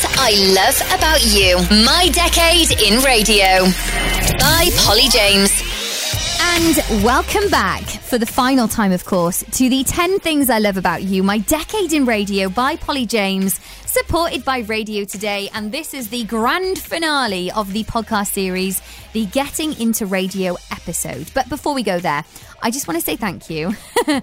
things I love about you. My Decade in Radio by Polly James. And welcome back for the final time, of course, to the 10 Things I Love About You, My Decade in Radio by Polly James, supported by Radio Today. And this is the grand finale of the podcast series, the Getting Into Radio episode. But before we go there, I just want to say thank you.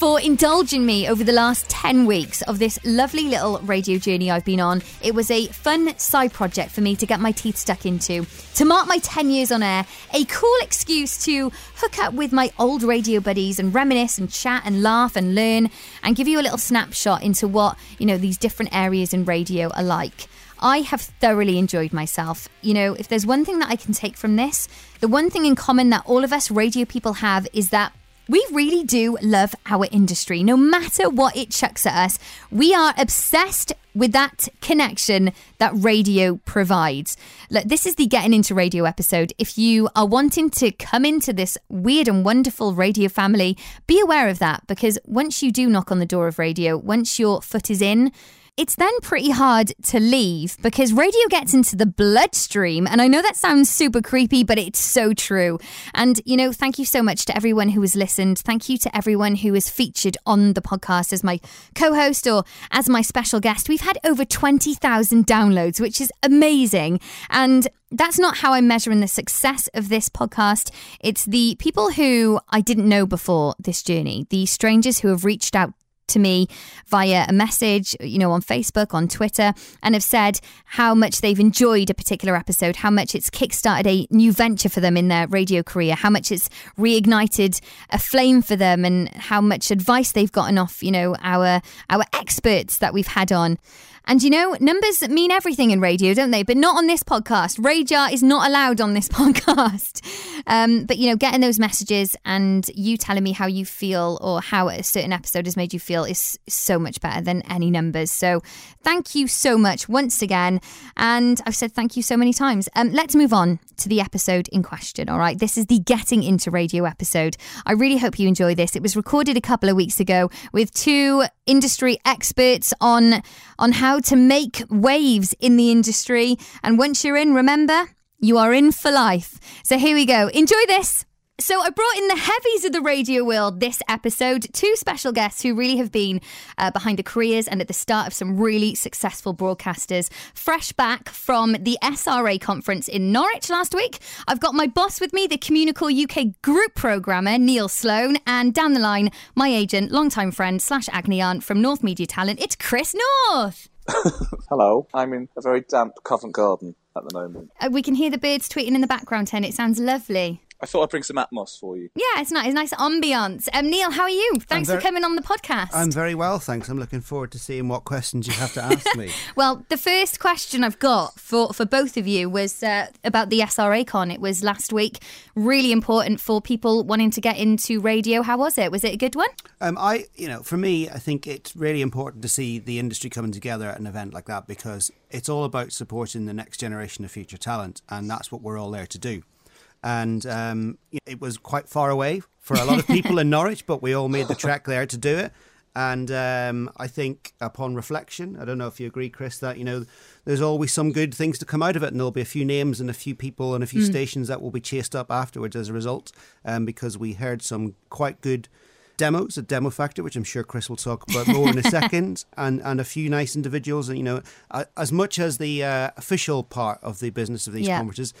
for indulging me over the last 10 weeks of this lovely little radio journey I've been on. It was a fun side project for me to get my teeth stuck into. To mark my 10 years on air, a cool excuse to hook up with my old radio buddies and reminisce and chat and laugh and learn and give you a little snapshot into what, you know, these different areas in radio are like. I have thoroughly enjoyed myself. You know, if there's one thing that I can take from this, the one thing in common that all of us radio people have is that we really do love our industry. No matter what it chucks at us, we are obsessed with that connection that radio provides. Look, this is the Getting Into Radio episode. If you are wanting to come into this weird and wonderful radio family, be aware of that because once you do knock on the door of radio, once your foot is in, it's then pretty hard to leave because radio gets into the bloodstream. And I know that sounds super creepy, but it's so true. And, you know, thank you so much to everyone who has listened. Thank you to everyone who has featured on the podcast as my co host or as my special guest. We've had over 20,000 downloads, which is amazing. And that's not how I'm measuring the success of this podcast. It's the people who I didn't know before this journey, the strangers who have reached out to me via a message, you know, on Facebook, on Twitter, and have said how much they've enjoyed a particular episode, how much it's kickstarted a new venture for them in their radio career, how much it's reignited a flame for them, and how much advice they've gotten off, you know, our our experts that we've had on. And you know, numbers mean everything in radio, don't they? But not on this podcast. RAJAR is not allowed on this podcast. Um, but you know, getting those messages and you telling me how you feel or how a certain episode has made you feel is so much better than any numbers. So thank you so much once again. And I've said thank you so many times. Um, let's move on to the episode in question. All right. This is the Getting Into Radio episode. I really hope you enjoy this. It was recorded a couple of weeks ago with two industry experts on on how to make waves in the industry. And once you're in, remember, you are in for life. So here we go. Enjoy this. So, I brought in the heavies of the radio world this episode, two special guests who really have been uh, behind the careers and at the start of some really successful broadcasters. Fresh back from the SRA conference in Norwich last week, I've got my boss with me, the Communicorp UK group programmer, Neil Sloan, and down the line, my agent, longtime friend slash Agni aunt from North Media Talent, it's Chris North. Hello, I'm in a very damp Covent Garden at the moment. Uh, we can hear the birds tweeting in the background, Ten. It sounds lovely. I thought I'd bring some Atmos for you. Yeah, it's nice. It's nice ambiance. Um, Neil, how are you? Thanks very- for coming on the podcast. I'm very well, thanks. I'm looking forward to seeing what questions you have to ask me. well, the first question I've got for, for both of you was uh, about the SRA con. It was last week. Really important for people wanting to get into radio. How was it? Was it a good one? Um, I, you know, for me, I think it's really important to see the industry coming together at an event like that because it's all about supporting the next generation of future talent, and that's what we're all there to do. And um, it was quite far away for a lot of people in Norwich, but we all made the trek there to do it. And um, I think upon reflection, I don't know if you agree, Chris, that you know there's always some good things to come out of it, and there'll be a few names and a few people and a few mm. stations that will be chased up afterwards as a result, um, because we heard some quite good demos at Demo Factor, which I'm sure Chris will talk about more in a second, and, and a few nice individuals. And, you know, as much as the uh, official part of the business of these yeah. conferences,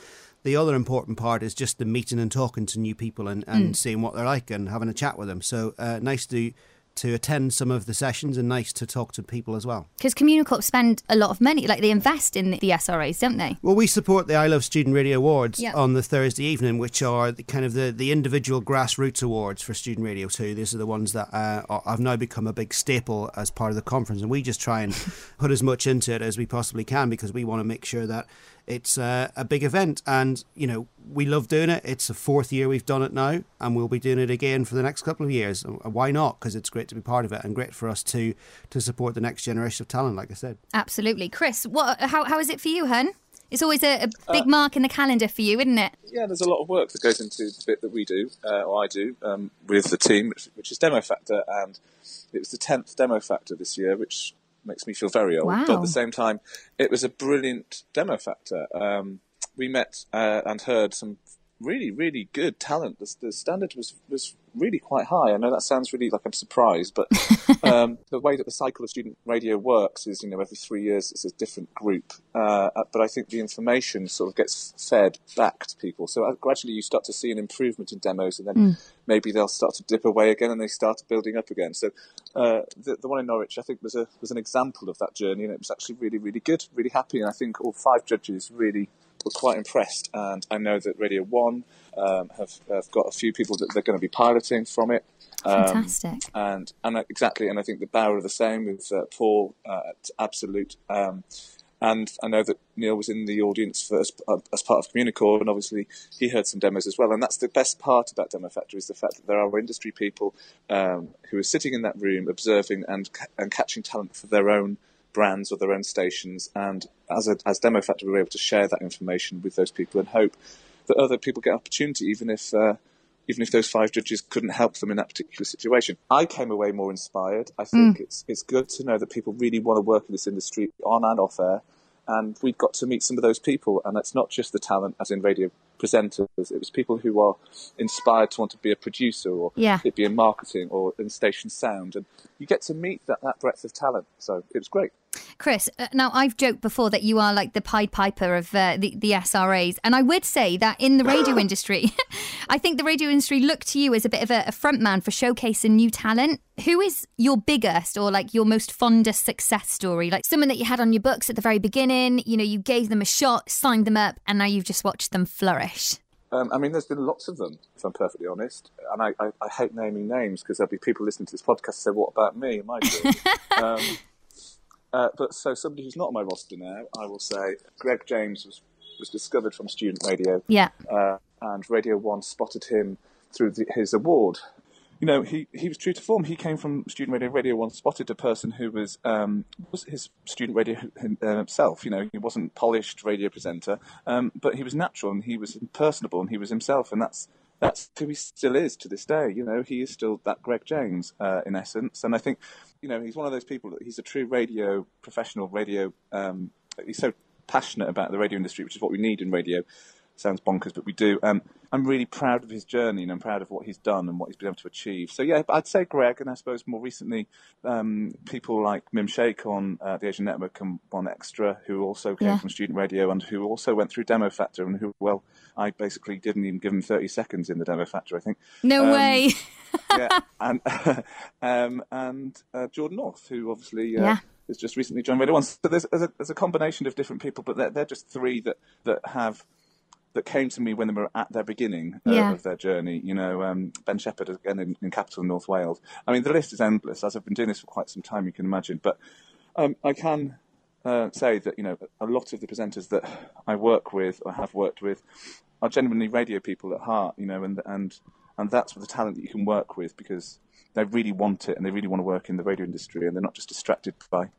the other important part is just the meeting and talking to new people and, and mm. seeing what they're like and having a chat with them. So uh, nice to to attend some of the sessions and nice to talk to people as well. Because Communicorp spend a lot of money, like they invest in the SRAs, don't they? Well, we support the I Love Student Radio Awards yep. on the Thursday evening, which are the kind of the, the individual grassroots awards for student radio too. These are the ones that uh, have now become a big staple as part of the conference, and we just try and put as much into it as we possibly can because we want to make sure that it's uh, a big event, and you know we love doing it. It's the fourth year we've done it now, and we'll be doing it again for the next couple of years. Why not? Because it's great to be part of it, and great for us to to support the next generation of talent. Like I said, absolutely, Chris. What? How how is it for you, Hun? It's always a, a big uh, mark in the calendar for you, isn't it? Yeah, there's a lot of work that goes into the bit that we do, uh, or I do, um, with the team, which, which is Demo Factor, and it was the tenth Demo Factor this year, which makes me feel very old. Wow. But at the same time, it was a brilliant demo factor. Um, we met uh, and heard some really, really good talent. The, the standard was was really quite high. I know that sounds really like I'm surprised, but um, the way that the cycle of student radio works is, you know, every three years it's a different group. Uh, but I think the information sort of gets fed back to people. So uh, gradually you start to see an improvement in demos, and then maybe they'll start to dip away again, and they start building up again. So uh, the, the one in Norwich, I think, was a was an example of that journey, and it was actually really, really good, really happy. And I think all five judges really were quite impressed. And I know that Radio One um, have, have got a few people that they're going to be piloting from it. Um, Fantastic. and and exactly, and I think the Bauer are the same with uh, Paul uh, at Absolute. Um, and I know that Neil was in the audience for, as, uh, as part of Communicorp, and obviously he heard some demos as well. And that's the best part about Demo Factor is the fact that there are industry people um, who are sitting in that room observing and and catching talent for their own brands or their own stations. And as a, as Demo Factor, we're able to share that information with those people and hope that other people get an opportunity, even if. Uh, even if those five judges couldn't help them in that particular situation. I came away more inspired. I hmm. think it's it's good to know that people really want to work in this industry on and off air, and we've got to meet some of those people. And it's not just the talent, as in radio presenters. It was people who are inspired to want to be a producer, or Yeah. it be in marketing, or in station sound, and you get to meet that, that breadth of talent. So it was great. Chris, uh, now I've joked before that you are like the Pied Piper of uh, the, the SRAs. And I would say that in the radio industry, I think the radio industry look to you as a bit of a, a front man for showcasing new talent. Who is your biggest or like your most fondest success story? Like someone that you had on your books at the very beginning, you know, you gave them a shot, signed them up, and now you've just watched them flourish. Um, I mean, there's been lots of them, if I'm perfectly honest. And I, I, I hate naming names because there'll be people listening to this podcast and say, what about me? Am I good? um, uh, but so somebody who's not on my roster now, I will say Greg James was, was discovered from student radio. Yeah. Uh, and Radio 1 spotted him through the, his award. You know, he, he was true to form. He came from student radio. Radio 1 spotted a person who was um, was his student radio uh, himself. You know, he wasn't polished radio presenter, um, but he was natural and he was personable and he was himself. And that's that's who he still is to this day. You know, he is still that Greg James uh, in essence. And I think, you know, he's one of those people that he's a true radio professional. Radio, um, he's so passionate about the radio industry, which is what we need in radio. Sounds bonkers, but we do. Um, I'm really proud of his journey and I'm proud of what he's done and what he's been able to achieve. So yeah, I'd say Greg, and I suppose more recently, um, people like Mim Sheikh on uh, the Asian Network and One Extra, who also came Yeah. from student radio and who also went through Demo Factor and who, well, I basically didn't even give him 30 seconds in the Demo Factor, I think. No Um, way. yeah, and um, and uh, Jordan North, who obviously uh, Yeah. has just recently joined Radio One. So there's, there's, a, there's a combination of different people, but they're, they're just three that that have that came to me when they were at their beginning uh, Yeah. of their journey. You know, um, Ben Shepherd again in, in Capital North Wales. I mean, the list is endless. As I've been doing this for quite some time, you can imagine. But um, I can uh, say that you know a lot of the presenters that I work with or have worked with are genuinely radio people at heart. You know, and and and that's the talent that you can work with because they really want it and they really want to work in the radio industry and they're not just distracted by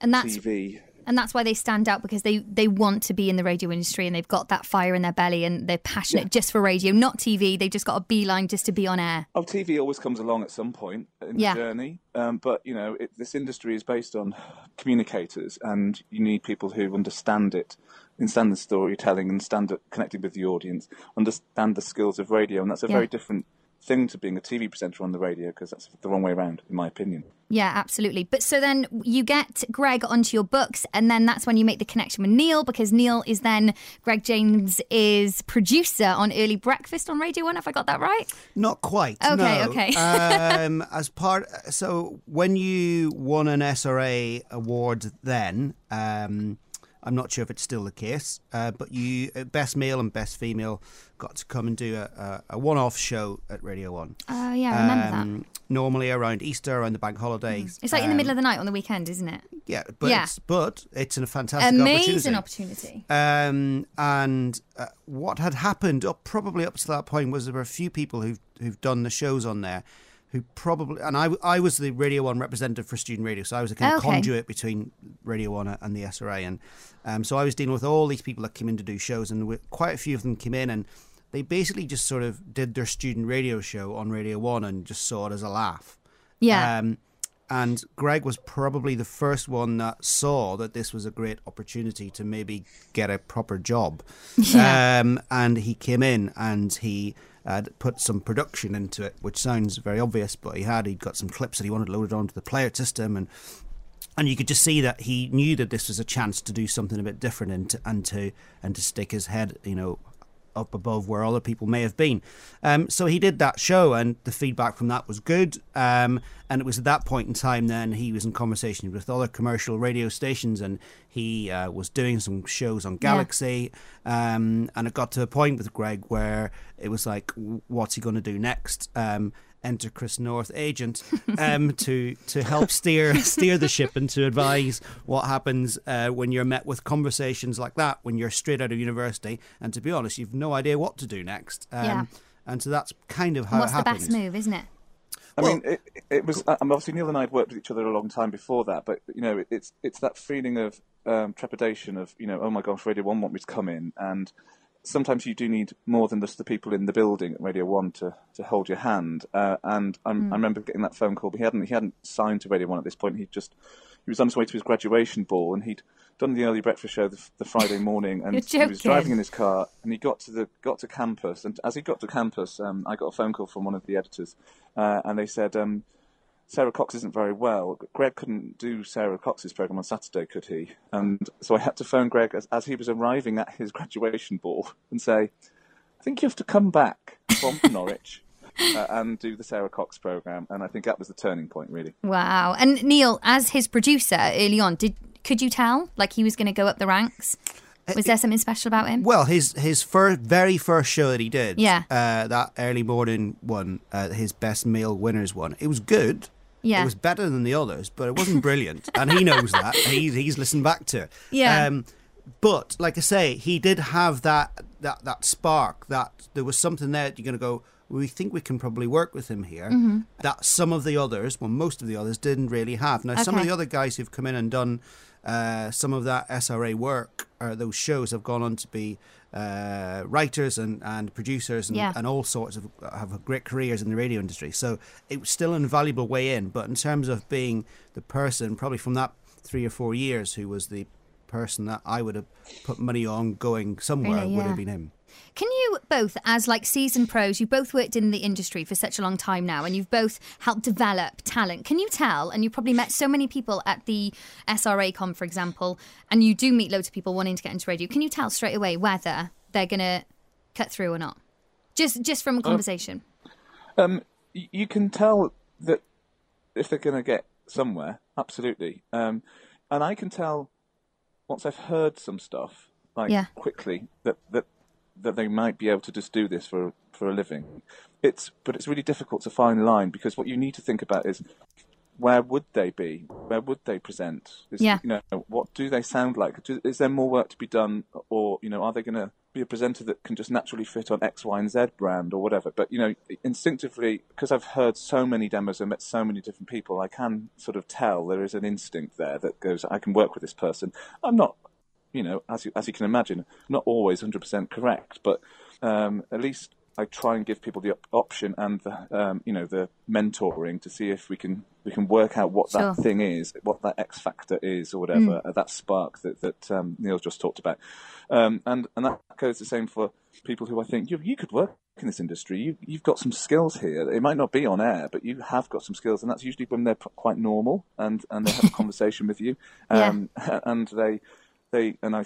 And that's TV. And that's why they stand out because they they want to be in the radio industry and they've got that fire in their belly and they're passionate just for radio, not TV. They've just got a beeline just to be on air. Oh, TV always comes along at some point in Yeah. the journey, um, but you know it, this industry is based on communicators, and you need people who understand it, understand the storytelling, understand connecting with the audience, understand the skills of radio, and that's a Yeah. very different thing to being a TV presenter on the radio because that's the wrong way around, in my opinion. Yeah, absolutely. But so then you get Greg onto your books, and then that's when you make the connection with Neil because Neil is then Greg James is producer on Early Breakfast on Radio One. Have I got that right? Not quite. Okay, no. okay. um, as part, so when you won an SRA award, then um, I'm not sure if it's still the case, uh, but you uh, best male and best female got to come and do a, a, a one-off show at Radio One. Oh yeah, I remember that. Um, Normally around Easter, around the bank holidays. It's like in the Um, middle of the night on the weekend, isn't it? Yeah, but Yeah. It's, but it's a fantastic opportunity. Amazing opportunity. opportunity. Um, and uh, what had happened up probably up to that point was there were a few people who've who've done the shows on there who probably and I I was the Radio One representative for student radio, so I was a kind of Okay. conduit between Radio One and the SRA, and um, so I was dealing with all these people that came in to do shows, and quite a few of them came in and. They basically just sort of did their student radio show on Radio One and just saw it as a laugh. Yeah. Um, And Greg was probably the first one that saw that this was a great opportunity to maybe get a proper job. Yeah. Um, and he came in and he had put some production into it, which sounds very obvious, but he had. He'd got some clips that he wanted loaded onto the player system and and you could just see that he knew that this was a chance to do something a bit different and to and to and to stick his head, you know, up above where other people may have been. Um, so he did that show, and the feedback from that was good. Um, and it was at that point in time then he was in conversation with other commercial radio stations, and he uh, was doing some shows on Galaxy. Um, and it got to a point with Greg where it was like, what's he going to do next? Enter Chris North agent um, to to help steer steer the ship and to advise what happens uh, when you're met with conversations like that when you're straight out of university and to be honest you've no idea what to do next um, Yeah. and so that's kind of how What's it the best move, isn't it? I Well- mean, it, it was. I mean, obviously Neil and I had worked with each other a long time before that, but you know, it's it's that feeling of um, trepidation of you know, oh my gosh, Radio One want me to come in, and sometimes you do need more than just the people in the building at Radio One to, to hold your hand. Uh, and I'm, I remember getting that phone call, but he hadn't he hadn't signed to Radio One at this point. He just he was on his way to his graduation ball, and he'd done the early breakfast show the, the Friday morning, and he was driving in his car, and he got to the got to campus, and as he got to campus, um, I got a phone call from one of the editors, uh, and they said. Um, Sarah Cox isn't very well. Greg couldn't do Sarah Cox's program on Saturday, could he? And so I had to phone Greg as, as he was arriving at his graduation ball and say, I think you have to come back from Norwich uh, and do the Sarah Cox program. And I think that was the turning point, really. Wow. And Neil, as his producer early on, did could you tell like he was going to go up the ranks? Was there something special about him? Well, his his first, very first show that he did, Yeah. uh, that early morning one, uh, his best male winners one, it was good. Yeah. it was better than the others, but it wasn't brilliant, and he knows that. He's he's listened back to it. Yeah. Um, but like I say, he did have that that that spark. That there was something there that you're going to go. We think we can probably work with him here. Mm-hmm. That some of the others, well, most of the others didn't really have. Now, some of the other guys who've come in and done uh, some of that SRA work or those shows have gone on to be uh, writers and, and producers and, Yeah. and all sorts of have great careers in the radio industry. So it was still an invaluable way in. But in terms of being the person, probably from that three or four years, who was the person that I would have put money on going somewhere Really, would have been him. Can you both, as like seasoned pros, you both worked in the industry for such a long time now, and you've both helped develop talent. Can you tell? And you probably met so many people at the SRA con, for example, and you do meet loads of people wanting to get into radio. Can you tell straight away whether they're gonna cut through or not? Just just from a conversation. Um, you can tell that if they're going to get somewhere, absolutely. Um, and I can tell once I've heard some stuff, like Yeah. quickly, that, that that they might be able to just do this for for a living. It's but it's really difficult to find a line because what you need to think about is where would they be? Where would they present? Is, Yeah. You know, what do they sound like? Do, is there more work to be done, or you know, are they going to be a presenter that can just naturally fit on X, Y, and Z brand or whatever? But you know, instinctively, because I've heard so many demos and met so many different people, I can sort of tell there is an instinct there that goes, I can work with this person. I'm not you know, as you as you can imagine, not always 100% correct, but um, at least I try and give people the op- option and the um, you know the mentoring to see if we can we can work out what Sure. that thing is, what that X factor is, or whatever uh, that spark that that um, Neil just talked about, um, and and that goes the same for people who I think you you could work in this industry. You you've got some skills here. It might not be on air, but you have got some skills, and that's usually when they're p- quite normal and and they have a conversation with you, Yeah. um, and they they and I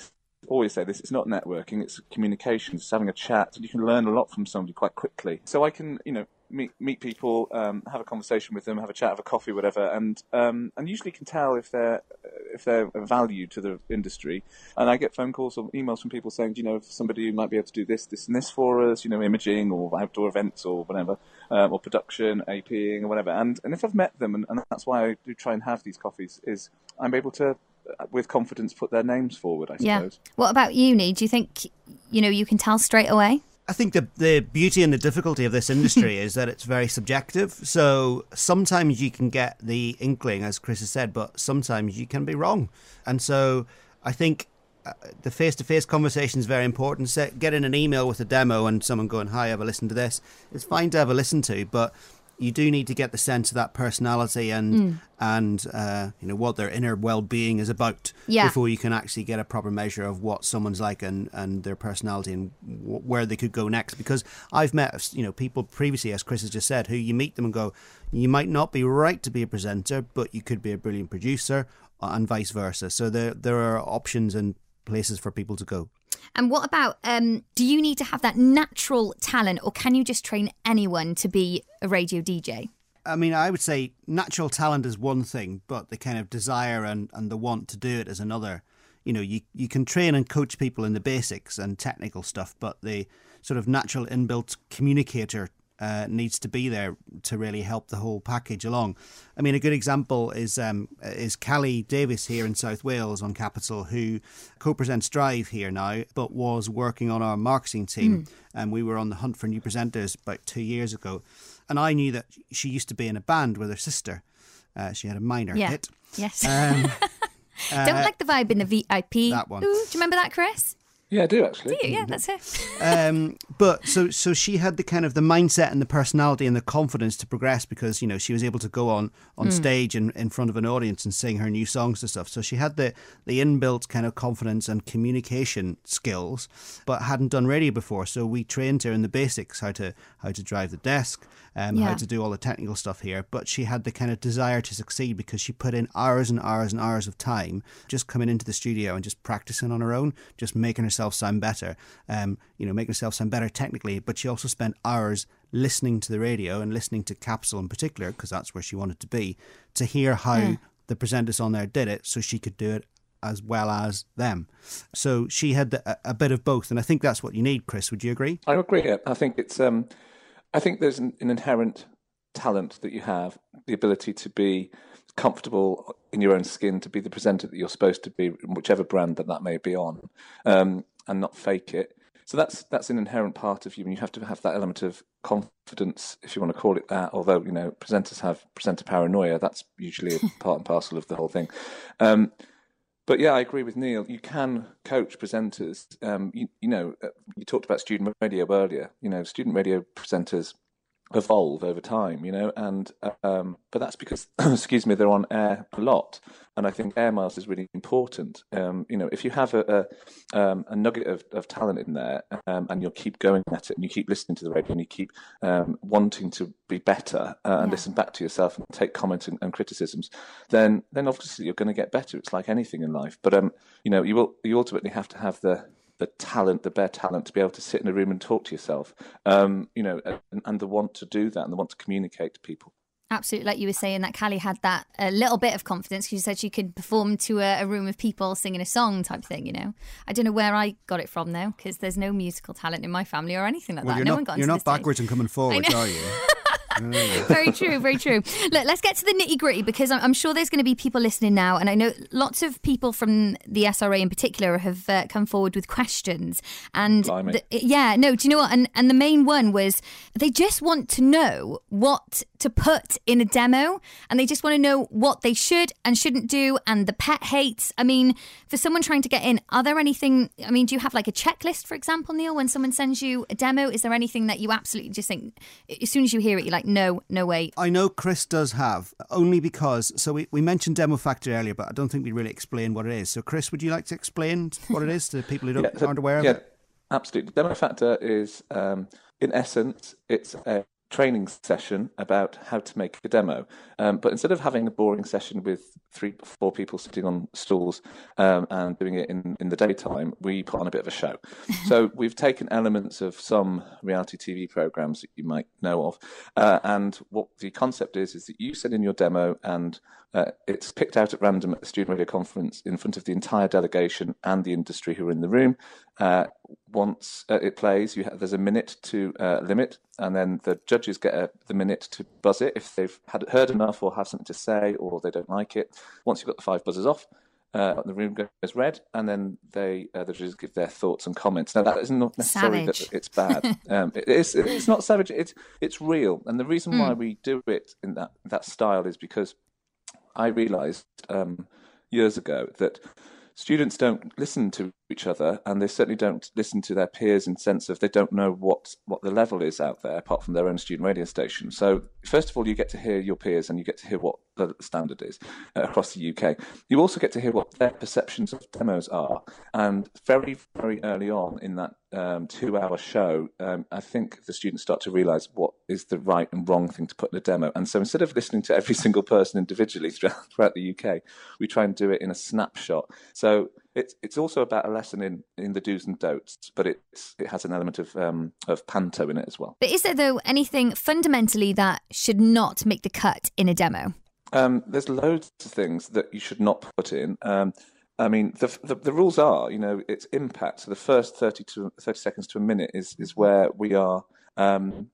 always say this: it's not networking, it's communication. It's having a chat, and you can learn a lot from somebody quite quickly. So I can, you know, meet meet people, um, have a conversation with them, have a chat, have a coffee, whatever, and um, and usually can tell if they're if they're of value to the industry. And I get phone calls or emails from people saying, do you know, if somebody who might be able to do this, this, and this for us, you know, imaging or outdoor events or whatever, um, or production, APing or whatever. And and if I've met them, and, and that's why I do try and have these coffees, is I'm able to, with confidence, put their names forward. I suppose. Yeah. suppose. What about uni? Do you think you know you can tell straight away? I think the the beauty and the difficulty of this industry is that it's very subjective. So sometimes you can get the inkling, as Chris has said, but sometimes you can be wrong. And so I think uh, the face to face conversation is very important. Set, getting an email with a demo and someone going, "Hi, have a listen to this." It's fine to ever listen to, but you do need to get the sense of that personality and Mm. and uh, you know what their inner well-being is about Yeah. before you can actually get a proper measure of what someone's like and, and their personality and w- where they could go next. Because I've met you know people previously, as Chris has just said, who you meet them and go, you might not be right to be a presenter, but you could be a brilliant producer, uh, and vice versa. So there there are options and places for people to go. And what about um, do you need to have that natural talent or can you just train anyone to be a radio DJ? I mean, I would say natural talent is one thing, but the kind of desire and, and the want to do it is another. You know, you, you can train and coach people in the basics and technical stuff, but the sort of natural inbuilt communicator uh, needs to be there to really help the whole package along. I mean, a good example is um, is Callie Davis here in South Wales on Capital, who co-presents Drive here now, but was working on our marketing team, and we were on the hunt for new presenters about two years ago, and I knew that she used to be in a band with her sister. Uh, she had a minor Yeah. hit. Yes. Um, Don't like the vibe in the VIP. that one. Ooh, do you remember that, Chris? Yeah, I do actually. Do you? Yeah, that's it. um, but so so she had the kind of the mindset and the personality and the confidence to progress because you know she was able to go on on stage in, in front of an audience and sing her new songs and stuff. So she had the the inbuilt kind of confidence and communication skills, but hadn't done radio before. So we trained her in the basics how to how to drive the desk. Um, Yeah. How to do all the technical stuff here, but she had the kind of desire to succeed because she put in hours and hours and hours of time just coming into the studio and just practicing on her own, just making herself sound better. Um, you know, making herself sound better technically, but she also spent hours listening to the radio and listening to Capital in particular because that's where she wanted to be to hear how the presenters on there did it, so she could do it as well as them. So she had the, a, a bit of both, and I think that's what you need. Chris, would you agree? I agree. I think it's. Um, I think there's an, an inherent talent that you have, the ability to be comfortable in your own skin, to be the presenter that you're supposed to be, whichever brand that that may be on, um, and not fake it. So that's that's an inherent part of you, and you have to have that element of confidence, if you want to call it that. Although you know presenters have presenter paranoia, that's usually a part and parcel of the whole thing. Um, but yeah, I agree with Neil. You can coach presenters. Um, you, you know, uh, you talked about student radio earlier. You know, student radio presenters evolve over time. You know, and um, but that's because, excuse me, they're on air a lot, and I think air miles is really important. Um, you know, if you have a a, um, a nugget of, of talent in there, um, and you'll keep going at it, and you keep listening to the radio, and you keep um, wanting to be better uh, and Yeah. listen back to yourself and take comments and, and criticisms, then then obviously you're going to get better. It's like anything in life, but um, you know, you will you ultimately have to have the the talent, the bare talent, to be able to sit in a room and talk to yourself. Um, you know, and, and the want to do that and the want to communicate to people. Absolutely, like you were saying, that Callie had that a little bit of confidence because she said she could perform to a, a room of people singing a song type thing. You know, I don't know where I got it from though, because there's no musical talent in my family or anything like Well, that. you're no not one got you're not this stage. backwards and coming forwards, are you? very true, very true. Look, let's get to the nitty gritty because I'm, I'm sure there's going to be people listening now, and I know lots of people from the SRA in particular have uh, come forward with questions. And the- yeah, no, do you know what? And and the main one was they just want to know what to put in a demo, and they just want to know what they should and shouldn't do, and the pet hates. I mean, for someone trying to get in, are there anything? I mean, do you have like a checklist, for example, Neil? When someone sends you a demo, is there anything that you absolutely just think as soon as you hear it, you're like, no, no way. I know Chris does have, only because, so we, we mentioned Demo factor earlier, but I don't think we really explained what it is. So, Chris, would you like to explain what it is to people who don't, so- aren't aware of it? yeah, it? absolutely. Demo Factor is, um, in essence, it's a training session about how to make a demo. Um, but instead of having a boring session with three, four people sitting on stools um, and doing it in, in the daytime, we put on a bit of a show. so we've taken elements of some reality TV programs that you might know of, uh, and what the concept is is that you send in your demo and uh, it's picked out at random at the student radio conference in front of the entire delegation and the industry who are in the room. Uh, once uh, it plays, you have, there's a minute to uh, limit, and then the judges get a, the minute to buzz it if they've had heard enough or have something to say or they don't like it. Once you've got the five buzzers off, uh, the room goes red, and then they uh, the judges give their thoughts and comments. Now that is not necessarily Savage. that it's bad. um, it is. It's not savage. It's it's real, and the reason why we do it in that that style is because I realised um, years ago that students don't listen to each other, and they certainly don't listen to their peers in sense of they don't know what what the level is out there apart from their own student radio station. So first of all, you get to hear your peers, and you get to hear what the standard is uh, across the UK. You also get to hear what their perceptions of demos are, and very very early on in that um, two-hour show, um, I think the students start to realise what is the right and wrong thing to put in a demo. And so instead of listening to every single person individually throughout, throughout the UK, we try and do it in a snapshot. So it's it's also about a lesson in, in the do's and don'ts, but it's it has an element of um, of panto in it as well. But is there though anything fundamentally that should not make the cut in a demo? Um, there's loads of things that you should not put in. Um, I mean, the, the, the rules are, you know, it's impact. So the first 30 to 30 seconds to a minute is is where we are. Um,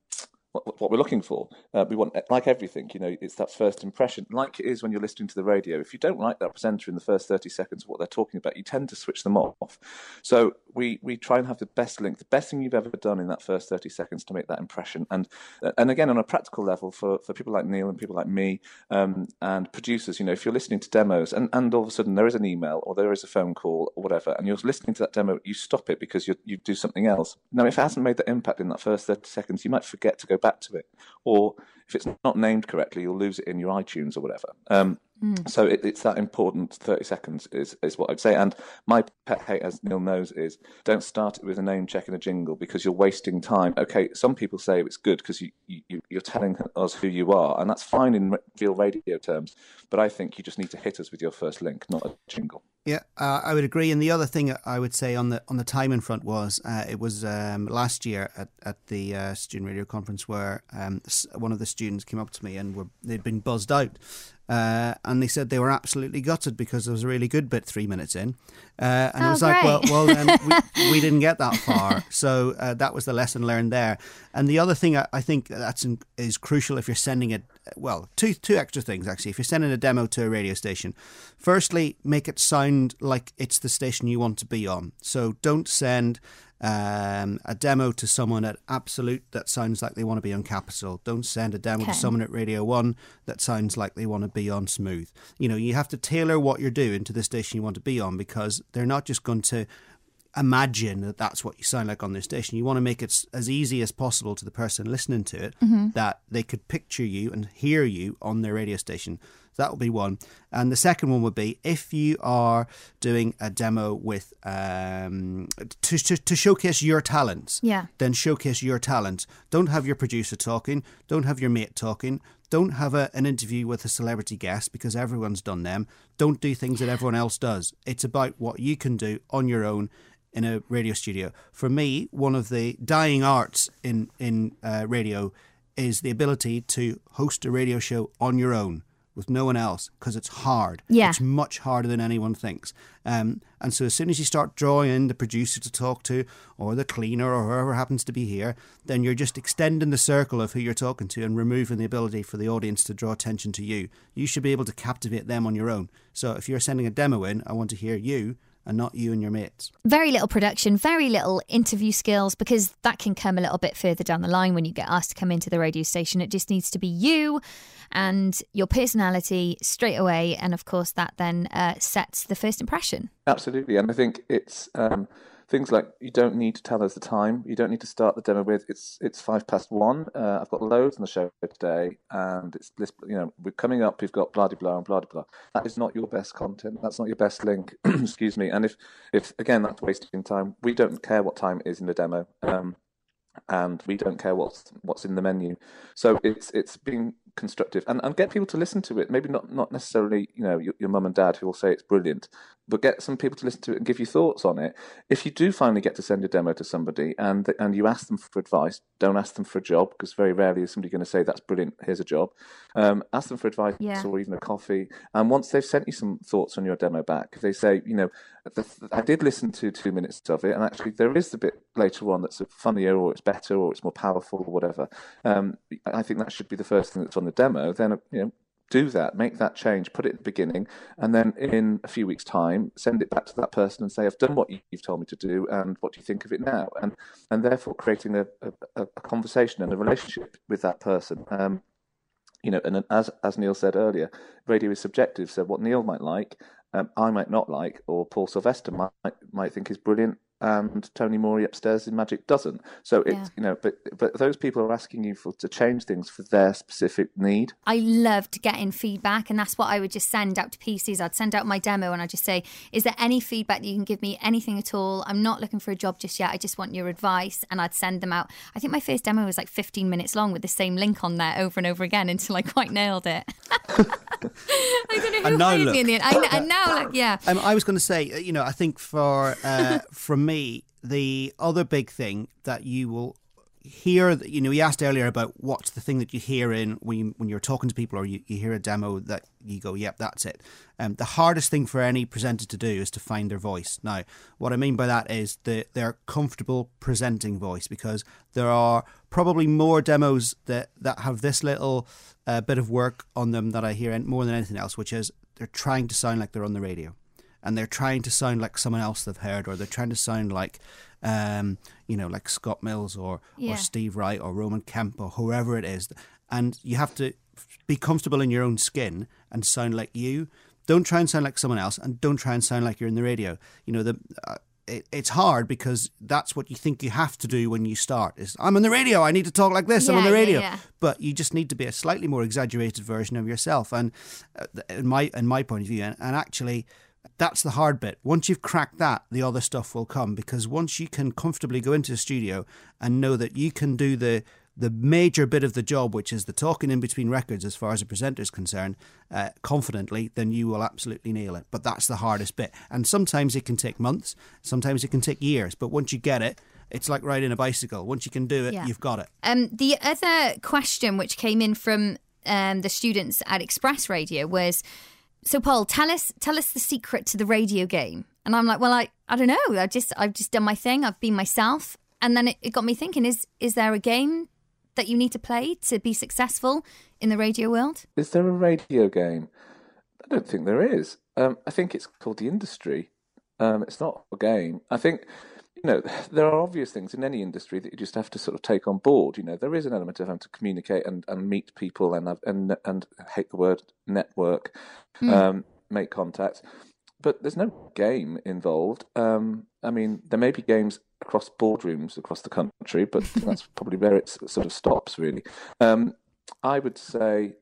what, what, we're looking for. Uh, we want, like everything, you know, it's that first impression, like it is when you're listening to the radio. If you don't like that presenter in the first 30 seconds of what they're talking about, you tend to switch them off. So we, we try and have the best link, the best thing you've ever done in that first 30 seconds to make that impression. And and again, on a practical level, for, for people like Neil and people like me um, and producers, you know, if you're listening to demos and, and all of a sudden there is an email or there is a phone call or whatever, and you're listening to that demo, you stop it because you you do something else. Now, if it hasn't made that impact in that first 30 seconds, you might forget to go back to it or if it's not named correctly, you'll lose it in your iTunes or whatever. Um, mm. So it, it's that important. Thirty seconds is is what I'd say. And my pet hate, as Neil knows, is don't start it with a name check and a jingle because you're wasting time. Okay, some people say it's good because you, you you're telling us who you are, and that's fine in real radio terms. But I think you just need to hit us with your first link, not a jingle. Yeah, uh, I would agree. And the other thing I would say on the on the timing front was uh, it was um, last year at at the uh, student radio conference where um, one of the students came up to me and were they'd been buzzed out uh, and they said they were absolutely gutted because there was a really good bit three minutes in. Uh, and oh, I was great. like, well, well then we, we, didn't get that far. So uh, that was the lesson learned there. And the other thing I, I think that's in, is crucial if you're sending it, well, two, two extra things actually. If you're sending a demo to a radio station, firstly, make it sound like it's the station you want to be on. So don't send um, a demo to someone at Absolute that sounds like they want to be on Capital. Don't send a demo okay. to someone at Radio 1 that sounds like they want to be on Smooth. You know, you have to tailor what you're doing to the station you want to be on because they're not just going to imagine that that's what you sound like on their station. You want to make it as easy as possible to the person listening to it mm-hmm. that they could picture you and hear you on their radio station. That would be one. And the second one would be if you are doing a demo with um, to, to, to showcase your talents. Yeah. Then showcase your talent. Don't have your producer talking. Don't have your mate talking. Don't have a, an interview with a celebrity guest because everyone's done them. Don't do things that everyone else does. It's about what you can do on your own in a radio studio. For me, one of the dying arts in in uh, radio is the ability to host a radio show on your own with no one else because it's hard. Yeah. It's much harder than anyone thinks. Um, and so as soon as you start drawing in the producer to talk to or the cleaner or whoever happens to be here, then you're just extending the circle of who you're talking to and removing the ability for the audience to draw attention to you. You should be able to captivate them on your own. So if you're sending a demo in, I want to hear you and not you and your mates. Very little production, very little interview skills because that can come a little bit further down the line when you get asked to come into the radio station. It just needs to be you and your personality straight away. And of course, that then uh, sets the first impression. Absolutely. And I think it's. Um, things like you don't need to tell us the time. You don't need to start the demo with it's it's five past one. Uh, I've got loads on the show today, and it's this. you know we're coming up. We've got blah blah blah and blah blah. That is not your best content. That's not your best link. Excuse me. And if if again that's wasting time. We don't care what time it is in the demo. Um, and we don't care what's what's in the menu. So it's it's being constructive and, and get people to listen to it. Maybe not not necessarily you know your, your mum and dad who will say it's brilliant, but get some people to listen to it and give you thoughts on it. If you do finally get to send a demo to somebody and and you ask them for advice, don't ask them for a job because very rarely is somebody going to say that's brilliant. Here's a job. Um, ask them for advice yeah. or even a coffee. And once they've sent you some thoughts on your demo back, they say you know I did listen to two minutes of it, and actually there is a bit later on that's funnier or it's better or it's more powerful or whatever. Um, I think that should be the first thing that's on the demo. Then you know, do that, make that change, put it at the beginning, and then in a few weeks' time, send it back to that person and say, "I've done what you've told me to do, and what do you think of it now?" And and therefore creating a, a, a conversation and a relationship with that person. Um, you know, and as as Neil said earlier, radio is subjective. So what Neil might like um, I might not like, or Paul Sylvester might might think is brilliant, and Tony Moorey upstairs in Magic doesn't. So it's Yeah. you know, but but those people are asking you for to change things for their specific need. I loved getting feedback, and that's what I would just send out to PCs. I'd send out my demo and I'd just say, Is there any feedback that you can give me? Anything at all? I'm not looking for a job just yet. I just want your advice. And I'd send them out. I think my first demo was like 15 minutes long with the same link on there over and over again until I quite nailed it. I don't know who And now look. me in the end. I, and now, like, yeah. Um, I was going to say, uh, you know, I think for uh, from me, the other big thing that you will hear, you know, you asked earlier about what's the thing that you hear in when you, when you're talking to people or you, you hear a demo that you go, yep, that's it. Um, the hardest thing for any presenter to do is to find their voice. Now, what I mean by that is that they're comfortable presenting voice because there are probably more demos that, that have this little uh, bit of work on them that I hear and more than anything else, which is they're trying to sound like they're on the radio and they're trying to sound like someone else they've heard, or they're trying to sound like, um, you know, like Scott Mills or Yeah. or Steve Wright or Roman Kemp or whoever it is, and you have to be comfortable in your own skin and sound like you. Don't try and sound like someone else, and don't try and sound like you're in the radio. You know the. Uh, it, it's hard because that's what you think you have to do when you start. Is I'm on the radio. I need to talk like this. I'm on Yeah, the yeah, radio yeah. but you just need to be a slightly more exaggerated version of yourself. And uh, in my in my point of view, and, and actually, that's the hard bit. Once you've cracked that, the other stuff will come because once you can comfortably go into the studio and know that you can do the the major bit of the job, which is the talking in between records, as far as a presenter is concerned, uh, confidently, then you will absolutely nail it. But that's the hardest bit, and sometimes it can take months, sometimes it can take years. But once you get it, it's like riding a bicycle. Once you can do it, Yeah. you've got it. Um, the other question which came in from um, the students at Express Radio was, "So, Paul, tell us tell us the secret to the radio game." And I'm like, "Well, I I don't know. I just I've just done my thing. I've been myself." And then it, it got me thinking: Is is there a game that you need to play to be successful in the radio world? Is there a radio game? I don't think there is. Um, I think it's called the industry. Um, it's not a game. I think, know, there are obvious things in any industry that you just have to sort of take on board. You know, there is an element of having to communicate and, and meet people and and and I hate the word network, um, make contacts. But there's no game involved. Um, I mean, there may be games across boardrooms across the country, but that's probably where it sort of stops, really. Um, I would say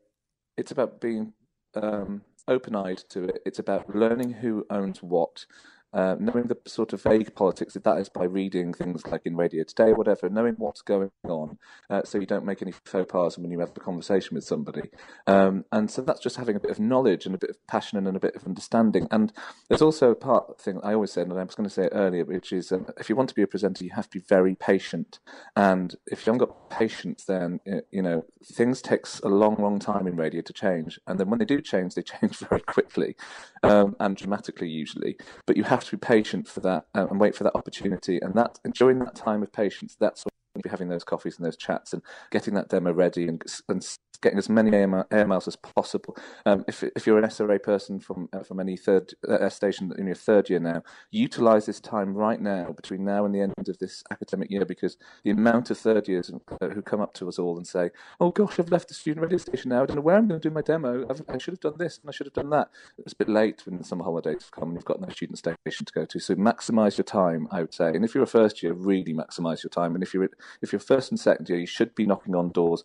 it's about being um, open-eyed to it. It's about learning who owns what, uh, knowing the sort of vague politics. If that is by reading things like in Radio Today or whatever, knowing what's going on, uh, so you don't make any faux pas when you have a conversation with somebody. Um, and so that's just having a bit of knowledge and a bit of passion and a bit of understanding. And there's also a part thing I always said, and I was going to say it earlier, which is um, if you want to be a presenter, you have to be very patient. And if you haven't got patience, then you know things takes a long, long time in radio to change. And then when they do change, they change very quickly um, and dramatically usually. But you have to be patient for that uh, and wait for that opportunity. And that and during that time of patience, that's when you'll be having those coffees and those chats and getting that demo ready and and getting as many air miles as possible. Um, if if you're an SRA person from uh, from any third uh, station in your third year now, utilize this time right now between now and the end of this academic year because the amount of third years uh, who come up to us all and say, "Oh gosh, I've left the student radio station now. I don't know where I'm going to do my demo. I've, I should have done this and I should have done that." It's a bit late when the summer holidays have come and you've got no student station to go to. So maximize your time, I would say. And if you're a first year, really maximize your time. And if you're if you're first and second year, you should be knocking on doors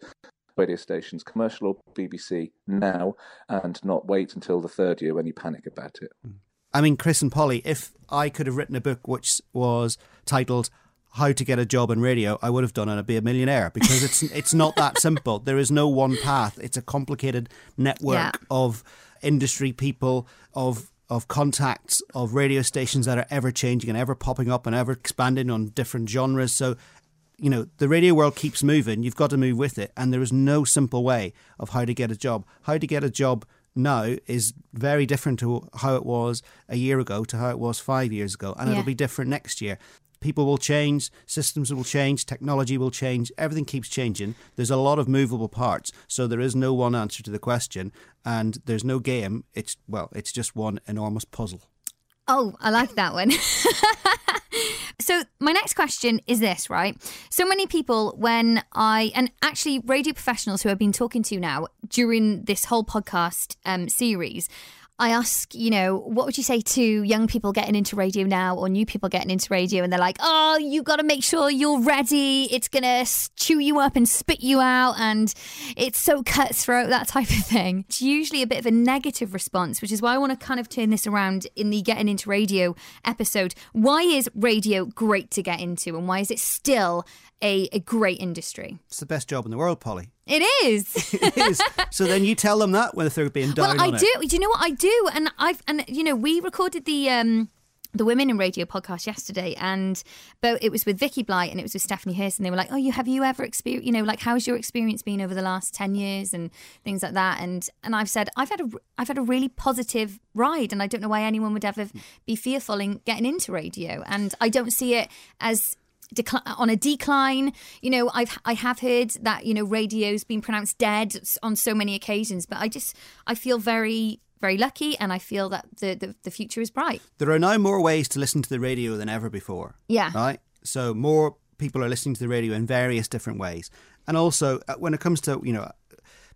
radio stations, commercial or BBC, now and not wait until the third year when you panic about it. Hmm. I mean, Chris and Polly, if I could have written a book which was titled "How to Get a Job in Radio," I would have done, and I'd be a millionaire because it's it's not that simple. There is no one path. It's a complicated network Yeah. of industry people, of of contacts, of radio stations that are ever changing and ever popping up and ever expanding on different genres. So you know, the radio world keeps moving. You've got to move with it. And there is no simple way of how to get a job. How to get a job now is very different to how it was a year ago to how it was five years ago. And Yeah. it'll be different next year. People will change, systems will change, technology will change, everything keeps changing. There's a lot of movable parts. So there is no one answer to the question. And there's no game. It's, well, it's just one enormous puzzle. Oh, I like that one. so, my next question is this, right? So many people, when I, and actually radio professionals who I've been talking to now during this whole podcast um, series, I ask, you know, what would you say to young people getting into radio now or new people getting into radio and they're like, oh, you've got to make sure you're ready. It's going to chew you up and spit you out and it's so cutthroat, that type of thing. It's usually a bit of a negative response, which is why I want to kind of turn this around in the getting into radio episode. Why is radio great to get into and why is it still a, a great industry? It's the best job in the world, Polly. It is. it is. So then you tell them that when they're being down well, I do. it. Do you know what I do? And I've and you know we recorded the um the Women in Radio podcast yesterday, and but it was with Vicky Blight and it was with Stephanie Hirst, and they were like, "Oh, you have you ever experienced? You know, like how's your experience been over the last ten years and things like that?" And and I've said I've had a I've had a really positive ride, and I don't know why anyone would ever be fearful in getting into radio, and I don't see it as decli- on a decline. You know, I've I have heard that you know radio's been pronounced dead on so many occasions, but I just I feel very very lucky, and I feel that the the, the future is bright. There are now more ways to listen to the radio than ever before. Yeah. Right? So more people are listening to the radio in various different ways. And also, uh, when it comes to, you know,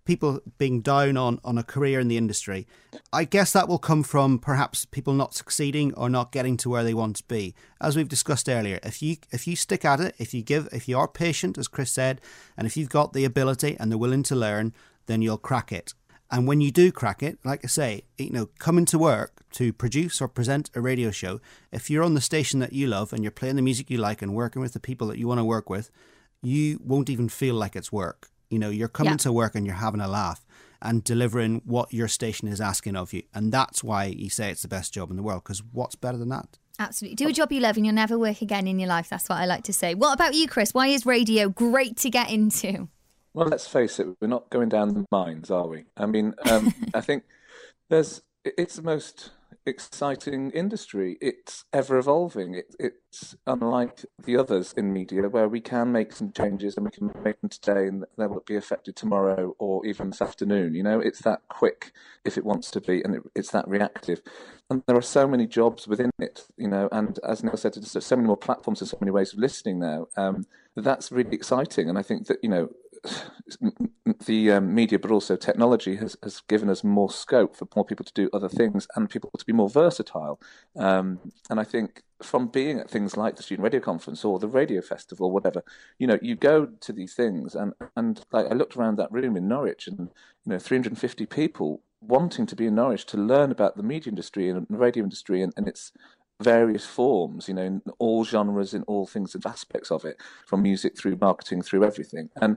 people being down on, on a career in the industry, I guess that will come from perhaps people not succeeding or not getting to where they want to be. As we've discussed earlier, if you if you stick at it, if you give if you are patient, as Chris said, and if you've got the ability and the willing to learn, then you'll crack it. And when you do crack it, like I say, you know, coming to work to produce or present a radio show, if you're on the station that you love and you're playing the music you like and working with the people that you want to work with, you won't even feel like it's work. You know, you're coming Yeah. to work and you're having a laugh and delivering what your station is asking of you. And that's why you say it's the best job in the world, because what's better than that? Absolutely. Do a job you love and you'll never work again in your life. That's what I like to say. What about you, Chris? Why is radio great to get into? Well, let's face it, we're not going down the mines, are we? I mean, um, I think there's it's the most exciting industry. It's ever evolving. It, it's unlike the others in media where we can make some changes and we can make them today and they will be affected tomorrow or even this afternoon. You know, it's that quick if it wants to be and it, it's that reactive. And there are so many jobs within it, you know, and as Neil said, there's so many more platforms and so many ways of listening now. Um, that's really exciting. And I think that, you know, the um, media, but also technology, has, has given us more scope for more people to do other things and people to be more versatile. Um, and I think from being at things like the Student Radio Conference or the Radio Festival, whatever, you know, you go to these things, and and like I looked around that room in Norwich, and you know, 350 people wanting to be in Norwich to learn about the media industry and the radio industry and, and its various forms, you know, in all genres, in all things and aspects of it, from music through marketing through everything. And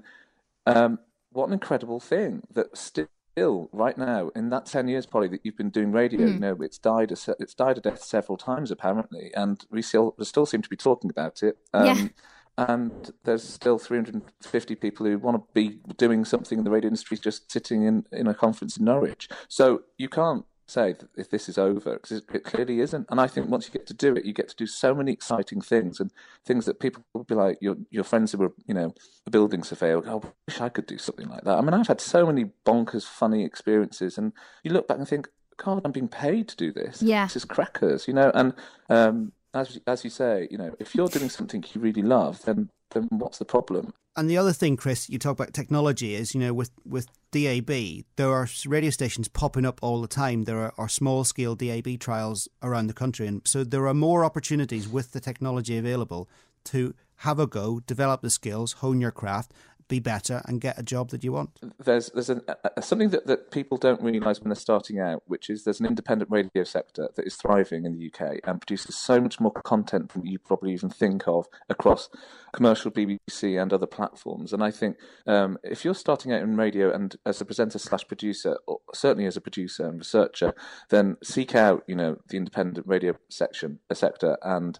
um, what an incredible thing that still, right now, in that ten years, Polly, that you've been doing radio, you know, it's died a it's died a death several times apparently, and we still we still seem to be talking about it. Um, Yeah. And there's still 350 people who want to be doing something in the radio industry, just sitting in, in a conference in Norwich. So you can't say if this is over because it, it clearly isn't. And I think once you get to do it, you get to do so many exciting things and things that people will be like your your friends who were you know a building surveyor. Go, oh, I wish I could do something like that. I mean, I've had so many bonkers, funny experiences, and you look back and think, God, I'm being paid to do this. Yeah. this is crackers, you know. And um, as as you say, you know, if you're doing something you really love, then then what's the problem? And the other thing, Chris, you talk about technology is, you know, with, with DAB, there are radio stations popping up all the time. There are, are small scale DAB trials around the country. And so there are more opportunities with the technology available to have a go, develop the skills, hone your craft, be better, and get a job that you want. there's there's an, something that, that people don't realise when they're starting out, which is there's an independent radio sector that is thriving in the UK and produces so much more content than you probably even think of across commercial BBC and other platforms. And I think um, if you're starting out in radio and as a presenter slash producer, or certainly as a producer and researcher, then seek out you know the independent radio section a sector and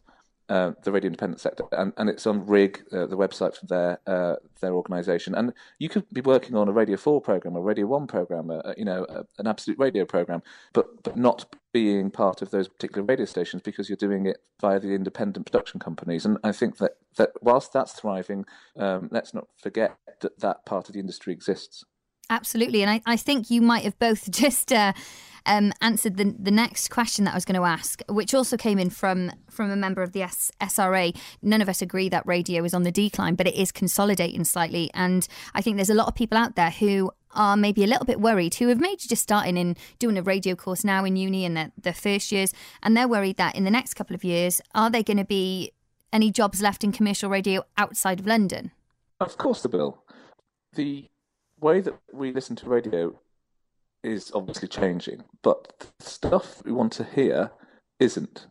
uh, the radio independent sector, and, and it's on RIG, uh, the website for their uh, their organisation. And you could be working on a Radio Four program, a Radio One program, uh, you know, uh, an Absolute Radio program, but but not being part of those particular radio stations because you're doing it via the independent production companies. And I think that that whilst that's thriving, um, let's not forget that that part of the industry exists. Absolutely, and I, I think you might have both just uh, um, answered the the next question that I was going to ask, which also came in from from a member of the S- SRA. None of us agree that radio is on the decline, but it is consolidating slightly, and I think there's a lot of people out there who are maybe a little bit worried, who have maybe just starting in doing a radio course now in uni in their, their first years, and they're worried that in the next couple of years, are there going to be any jobs left in commercial radio outside of London? Of course, the bill. The way that we listen to radio is obviously changing, but the stuff we want to hear isn't.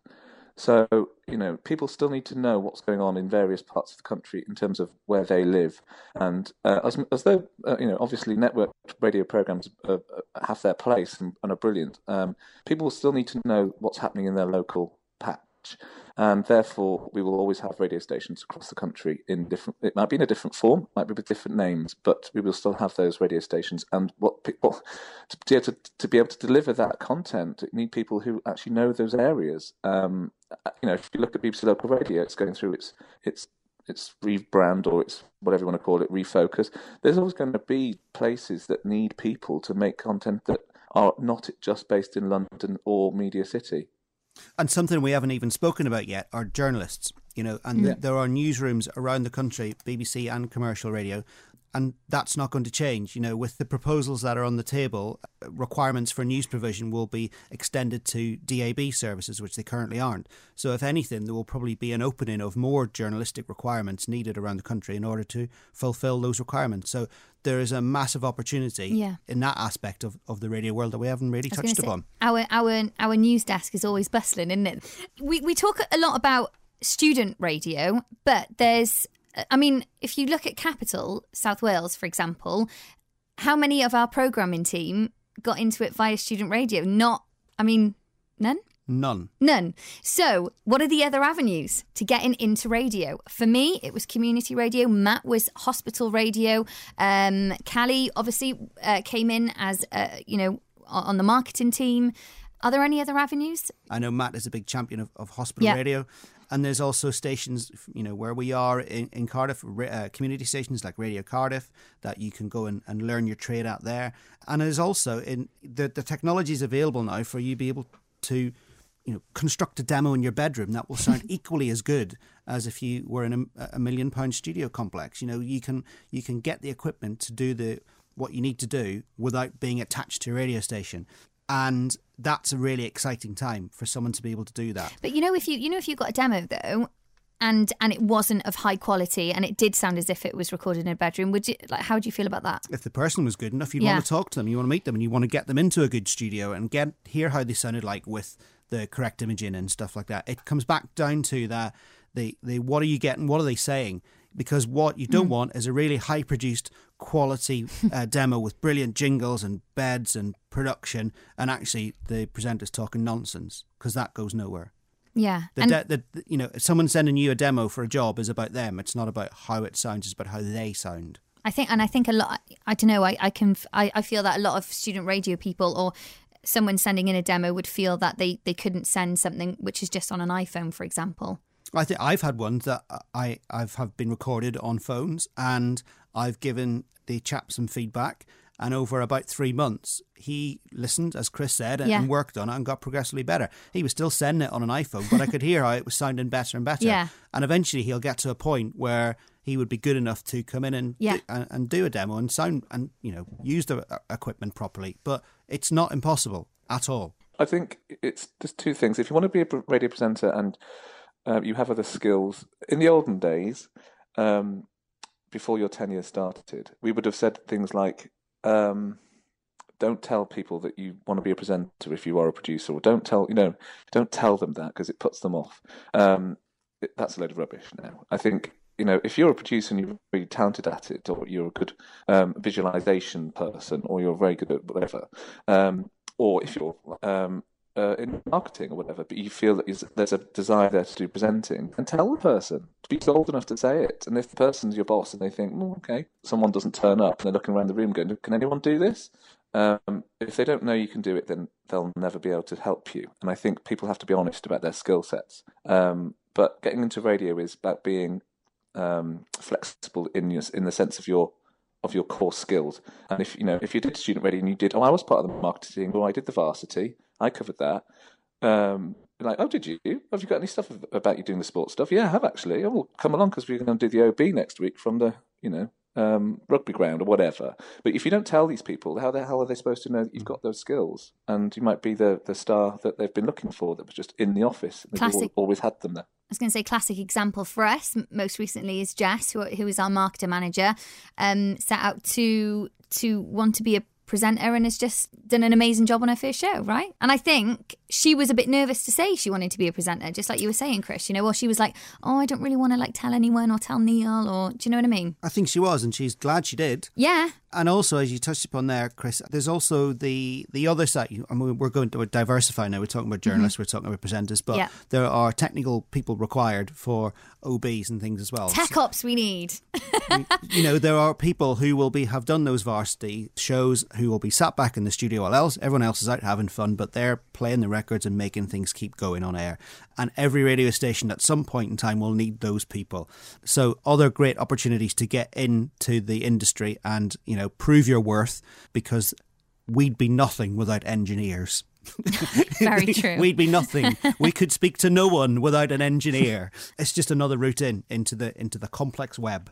So, you know, people still need to know what's going on in various parts of the country in terms of where they live. And uh, as, as though, uh, you know, obviously network radio programs uh, have their place and, and are brilliant, um, people still need to know what's happening in their local patch and therefore we will always have radio stations across the country in different. It might be in a different form, might be with different names, but we will still have those radio stations. And what people to be able to, to be able to deliver that content, you need people who actually know those areas. Um, you know, if you look at BBC local radio, it's going through its its its rebrand or it's whatever you want to call it, refocus. There's always going to be places that need people to make content that are not just based in London or Media City. And something we haven't even spoken about yet are journalists. You know, and yeah. there are newsrooms around the country, BBC and commercial radio, and that's not going to change. You know, with the proposals that are on the table, uh, requirements for news provision will be extended to DAB services, which they currently aren't. So, if anything, there will probably be an opening of more journalistic requirements needed around the country in order to fulfil those requirements. So, there is a massive opportunity yeah. in that aspect of, of the radio world that we haven't really touched say, upon. Our our our news desk is always bustling, isn't it? We we talk a lot about student radio, but there's I mean, if you look at Capital South Wales, for example, how many of our programming team got into it via student radio? Not, I mean, none. None. None. So, what are the other avenues to getting into radio? For me, it was community radio. Matt was hospital radio. Um, Callie obviously uh, came in as, uh, you know, on the marketing team. Are there any other avenues? I know Matt is a big champion of, of hospital yeah. radio. And there's also stations, you know, where we are in, in Cardiff, uh, community stations like Radio Cardiff that you can go and, and learn your trade out there. And there's also in the the technology is available now for you to be able to you know, construct a demo in your bedroom that will sound equally as good as if you were in a, a, million pound studio complex. You know, you can you can get the equipment to do the what you need to do without being attached to a radio station. And that's a really exciting time for someone to be able to do that. But you know, if you you know if you got a demo though, and and it wasn't of high quality and it did sound as if it was recorded in a bedroom would you like how do you feel about that if the person was good enough you'd yeah. want to talk to them you want to meet them and you want to get them into a good studio and get hear how they sounded like with the correct imaging and stuff like that. It comes back down to that the the what are you getting? What are they saying? Because what you don't mm. want is a really high produced quality uh, demo with brilliant jingles and beds and production, and actually the presenter's talking nonsense because that goes nowhere. Yeah, the, de- the, the, you know someone sending you a demo for a job is about them. It's not about how it sounds. It's about how they sound. I think, and I think a lot. I don't know. I, I can. I, I feel that a lot of student radio people or someone sending in a demo would feel that they, they couldn't send something which is just on an iPhone, for example. I think I've had ones that I I've have been recorded on phones, and I've given the chap some feedback. And over about three months, he listened, as Chris said, and, yeah. and, worked on it and got progressively better. He was still sending it on an iPhone, but I could hear how it was sounding better and better. Yeah. And eventually, he'll get to a point where he would be good enough to come in and yeah. do, and, and, do a demo and sound and you know use the uh, equipment properly. But it's not impossible at all. I think it's just two things. If you want to be a radio presenter and uh, you have other skills, in the olden days, um, before your tenure started, we would have said things like, um, "Don't tell people that you want to be a presenter if you are a producer," or "Don't tell you know, don't tell them that because it puts them off." Um, it, that's a load of rubbish. Now, I think you know, if you're a producer and you're really talented at it, or you're a good um, visualization person, or you're very good at whatever, um, or if you're um, uh, in marketing or whatever, but you feel that there's a desire there to do presenting, and tell the person to be bold enough to say it. And if the person's your boss and they think, well, okay, someone doesn't turn up and they're looking around the room going, can anyone do this? Um, if they don't know you can do it, then they'll never be able to help you. And I think people have to be honest about their skill sets. Um, but getting into radio is about being um, flexible in your, in the sense of your of your core skills. And if you know if you did student radio and you did, oh, I was part of the marketing, or I did the varsity, I covered that. Um, like, oh, did you? Have you got any stuff about you doing the sports stuff? Yeah, I have actually. Oh, well, come along because we're going to do the OB next week from the you know um, rugby ground or whatever. But if you don't tell these people, how the hell are they supposed to know that you've got those skills? And you might be the, the star that they've been looking for that was just in the office. They've Classic. al- always had them there. I was going to say classic example for us most recently is Jess, who, who is our marketer manager, um, set out to to want to be a presenter and has just done an amazing job on her first show, right? And I think she was a bit nervous to say she wanted to be a presenter, just like you were saying, Chris. You know, or she was like, "Oh, I don't really want to like tell anyone or tell Neil," or do you know what I mean? I think she was, and she's glad she did. Yeah, And also, as you touched upon there, Chris, there's also the the other side. I mean, we're going to diversify now. We're talking about mm-hmm. journalists, we're talking about presenters, but Yeah. there are technical people required for OBs and things as well. tech ops we need. you know, there are people who will be have done those varsity shows who will be sat back in the studio while else everyone else is out having fun, but they're playing the records and making things keep going on air. And every radio station at some point in time will need those people. So other great opportunities to get into the industry and, you know, prove your worth because we'd be nothing without engineers. Very true. We'd be nothing. we could speak to no one without an engineer. It's just another route in into the into the complex web.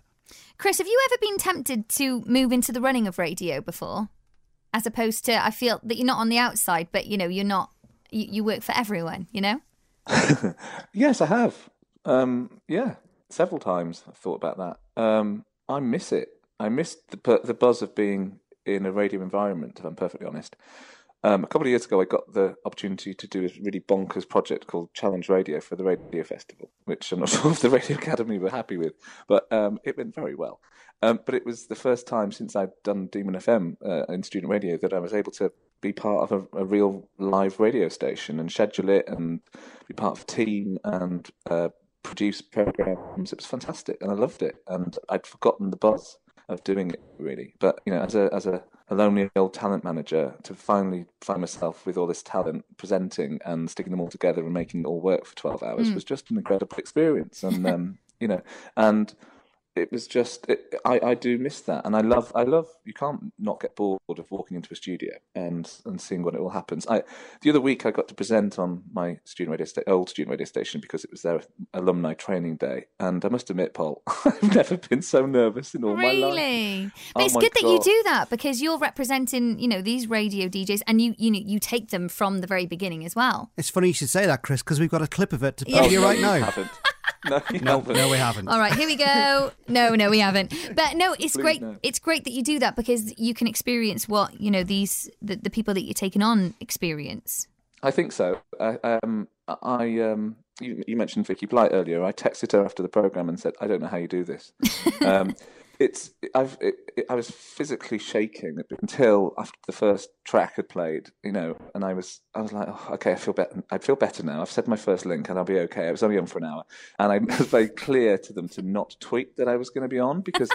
Chris, have you ever been tempted to move into the running of radio before? As opposed to, I feel that you're not on the outside, but you know, you're not, you, you work for everyone, you know? Yes, I have. Um, yeah, several times I've thought about that. Um, I miss it. I miss the the buzz of being in a radio environment. If I'm perfectly honest. Um, a couple of years ago, I got the opportunity to do a really bonkers project called Challenge Radio for the Radio Festival, which I'm not sure if the Radio Academy were happy with, but um, it went very well. Um, but it was the first time since I'd done Demon FM uh, in student radio that I was able to be part of a, a real live radio station and schedule it and be part of a team and uh, produce programs. It was fantastic, and I loved it. And I'd forgotten the buzz of doing it really. But you know, as a as a, a lonely old talent manager, to finally find myself with all this talent presenting and sticking them all together and making it all work for twelve hours was just an incredible experience. And um, you know, and it was just it, I, I do miss that and I love I love you can't not get bored of walking into a studio and and seeing what it all happens I the other week I got to present on my student radio sta- old student radio station because it was their alumni training day and I must admit Paul I've never been so nervous in all my life Really? Oh but Oh it's my good that you do that because you're representing, you know, these radio DJs and you, you know, you take them from the very beginning as well. It's funny you should say that, Chris, because we've got a clip of it to play Yeah. you no, right you now. haven't no No, no, we haven't. All right, here we go. No, no, we haven't. But no, it's Please, great. no. It's great that you do that because you can experience what you know these the, the people that you're taking on experience. I think so. I, um, I um, you, you mentioned Vicky Blight earlier. I texted her after the program and said, "I don't know how you do this." um, it's I've it, it, I was physically shaking until after the first track had played, you know, and I was I was like, oh, okay, I feel better. I feel better now. I've said my first link and I'll be okay. I was only on for an hour, and I was very clear to them to not tweet that I was going to be on because.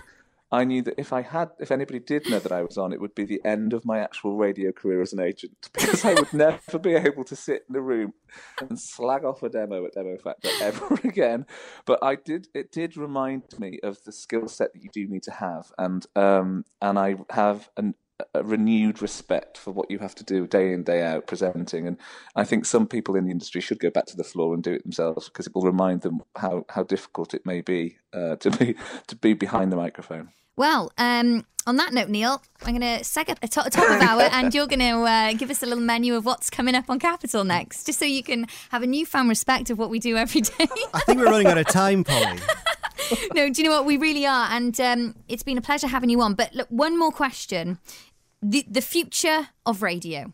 I knew that if I had, if anybody did know that I was on, it would be the end of my actual radio career as an agent because I would never be able to sit in a room and slag off a demo at Demo Factor ever again. But I did, it did remind me of the skill set that you do need to have, and um, and I have an, a renewed respect for what you have to do day in day out presenting. And I think some people in the industry should go back to the floor and do it themselves because it will remind them how how difficult it may be uh, to be to be behind the microphone. Well, um, on that note, Neil, I'm going to seg up a top, top of hour, and you're going to uh, give us a little menu of what's coming up on Capital next, just so you can have a newfound respect of what we do every day. I think we're running out of time, Polly. no, do you know what? We really are. And um, it's been a pleasure having you on. But look, one more question. The, the future of radio,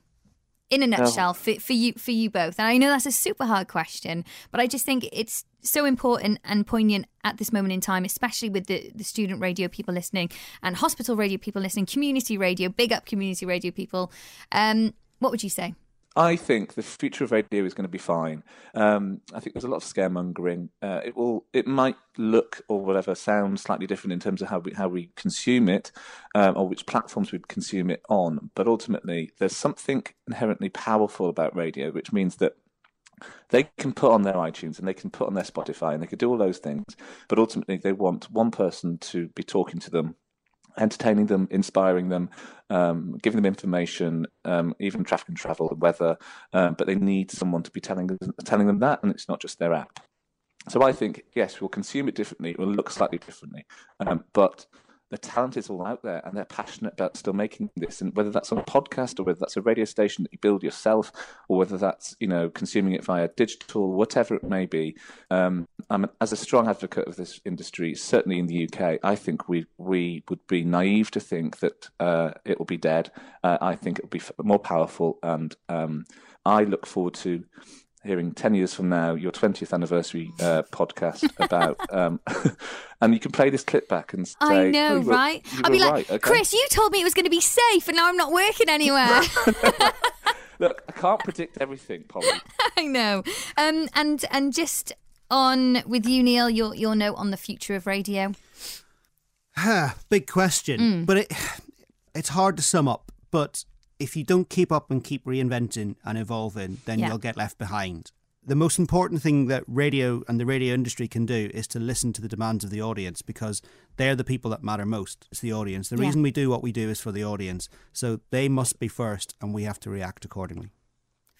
in a nutshell, for, for, you, for you both. And I know that's a super hard question, but I just think it's so important and poignant at this moment in time, especially with the, the student radio people listening and hospital radio people listening, community radio, big up community radio people. Um, what would you say? I think the future of radio is going to be fine. Um, I think there's a lot of scaremongering. Uh, it will, it might look or whatever sound slightly different in terms of how we how we consume it, um, or which platforms we consume it on. But ultimately, there's something inherently powerful about radio, which means that they can put on their iTunes and they can put on their Spotify and they can do all those things. But ultimately, they want one person to be talking to them entertaining them, inspiring them, um, giving them information, um, even traffic and travel, the weather. Um, but they need someone to be telling telling them that, and it's not just their app. So I think yes, we'll consume it differently. It will look slightly differently, um, but the talent is all out there and they're passionate about still making this. And whether that's on a podcast or whether that's a radio station that you build yourself or whether that's you know consuming it via digital whatever it may be um, I'm as a strong advocate of this industry certainly in the UK I think we we would be naive to think that uh, it will be dead. Uh, I think it will be more powerful and um, I look forward to hearing 10 years from now your 20th anniversary uh, podcast about um, and you can play this clip back and say I know, oh, were, right? I'll be like, right, okay. Chris, you told me it was going to be safe, and now I'm not working anywhere. Look, I can't predict everything, Polly. I know. Um, and and just on with you, Neil, your your note on the future of radio. Big question, mm. but it it's hard to sum up. But if you don't keep up and keep reinventing and evolving, then yeah. you'll get left behind. The most important thing that radio and the radio industry can do is to listen to the demands of the audience because they're the people that matter most. It's the audience. The yeah. reason we do what we do is for the audience. So they must be first and we have to react accordingly.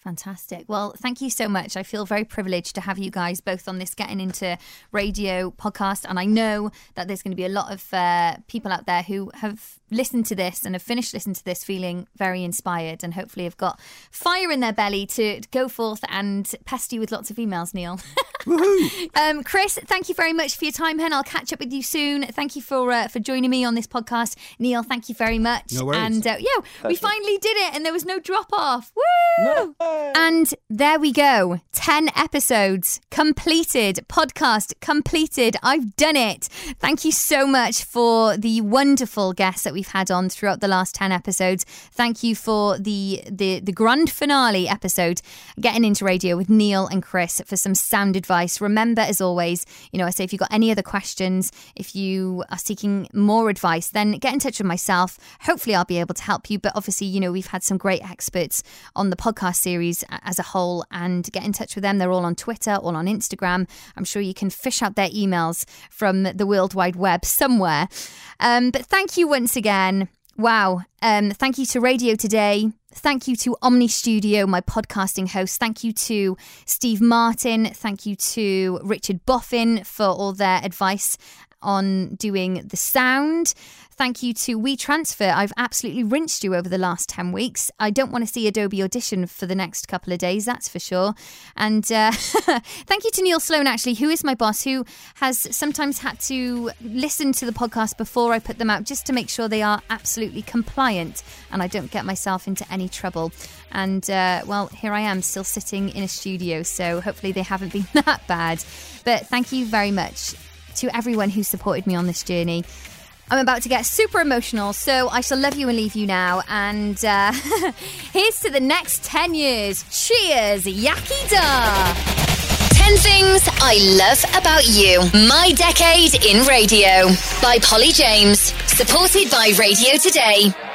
Fantastic. Well, thank you so much. I feel very privileged to have you guys both on this Getting Into Radio podcast. And I know that there's going to be a lot of uh, people out there who have listened to this and have finished listening to this feeling very inspired and hopefully have got fire in their belly to go forth and pest you with lots of emails, Neil. um, Chris, thank you very much for your time, Hen. I'll catch up with you soon. Thank you for uh, for joining me on this podcast. Neil, thank you very much. No worries. And uh, yeah, we finally did it and there was no drop off. Woo! No. And there we go. 10 episodes completed. Podcast completed. I've done it. Thank you so much for the wonderful guests that we we've had on throughout the last 10 episodes. Thank you for the, the, the grand finale episode, Getting Into Radio with Neil and Chris for some sound advice. Remember, as always, you know, I say if you've got any other questions, if you are seeking more advice, then get in touch with myself. Hopefully, I'll be able to help you. But obviously, you know, we've had some great experts on the podcast series as a whole, and get in touch with them. They're all on Twitter, all on Instagram. I'm sure you can fish out their emails from the World Wide Web somewhere. Um, but thank you once again again. Wow. Um, thank you to Radio Today. Thank you to Omny Studio, my podcasting host. Thank you to Steve Martin. Thank you to Richard Boffin for all their advice on doing the sound. Thank you to WeTransfer. I've absolutely rinsed you over the last 10 weeks. I don't want to see Adobe Audition for the next couple of days, that's for sure. And uh, thank you to Neil Sloan, actually, who is my boss, who has sometimes had to listen to the podcast before I put them out just to make sure they are absolutely compliant and I don't get myself into any trouble. And uh, well, here I am still sitting in a studio, so hopefully they haven't been that bad. But thank you very much to everyone who supported me on this journey. I'm about to get super emotional, so I shall love you and leave you now. And uh, here's to the next 10 years. Cheers, Yakida! 10 Things I Love About You. My Decade in Radio by Polly James. Supported by Radio Today.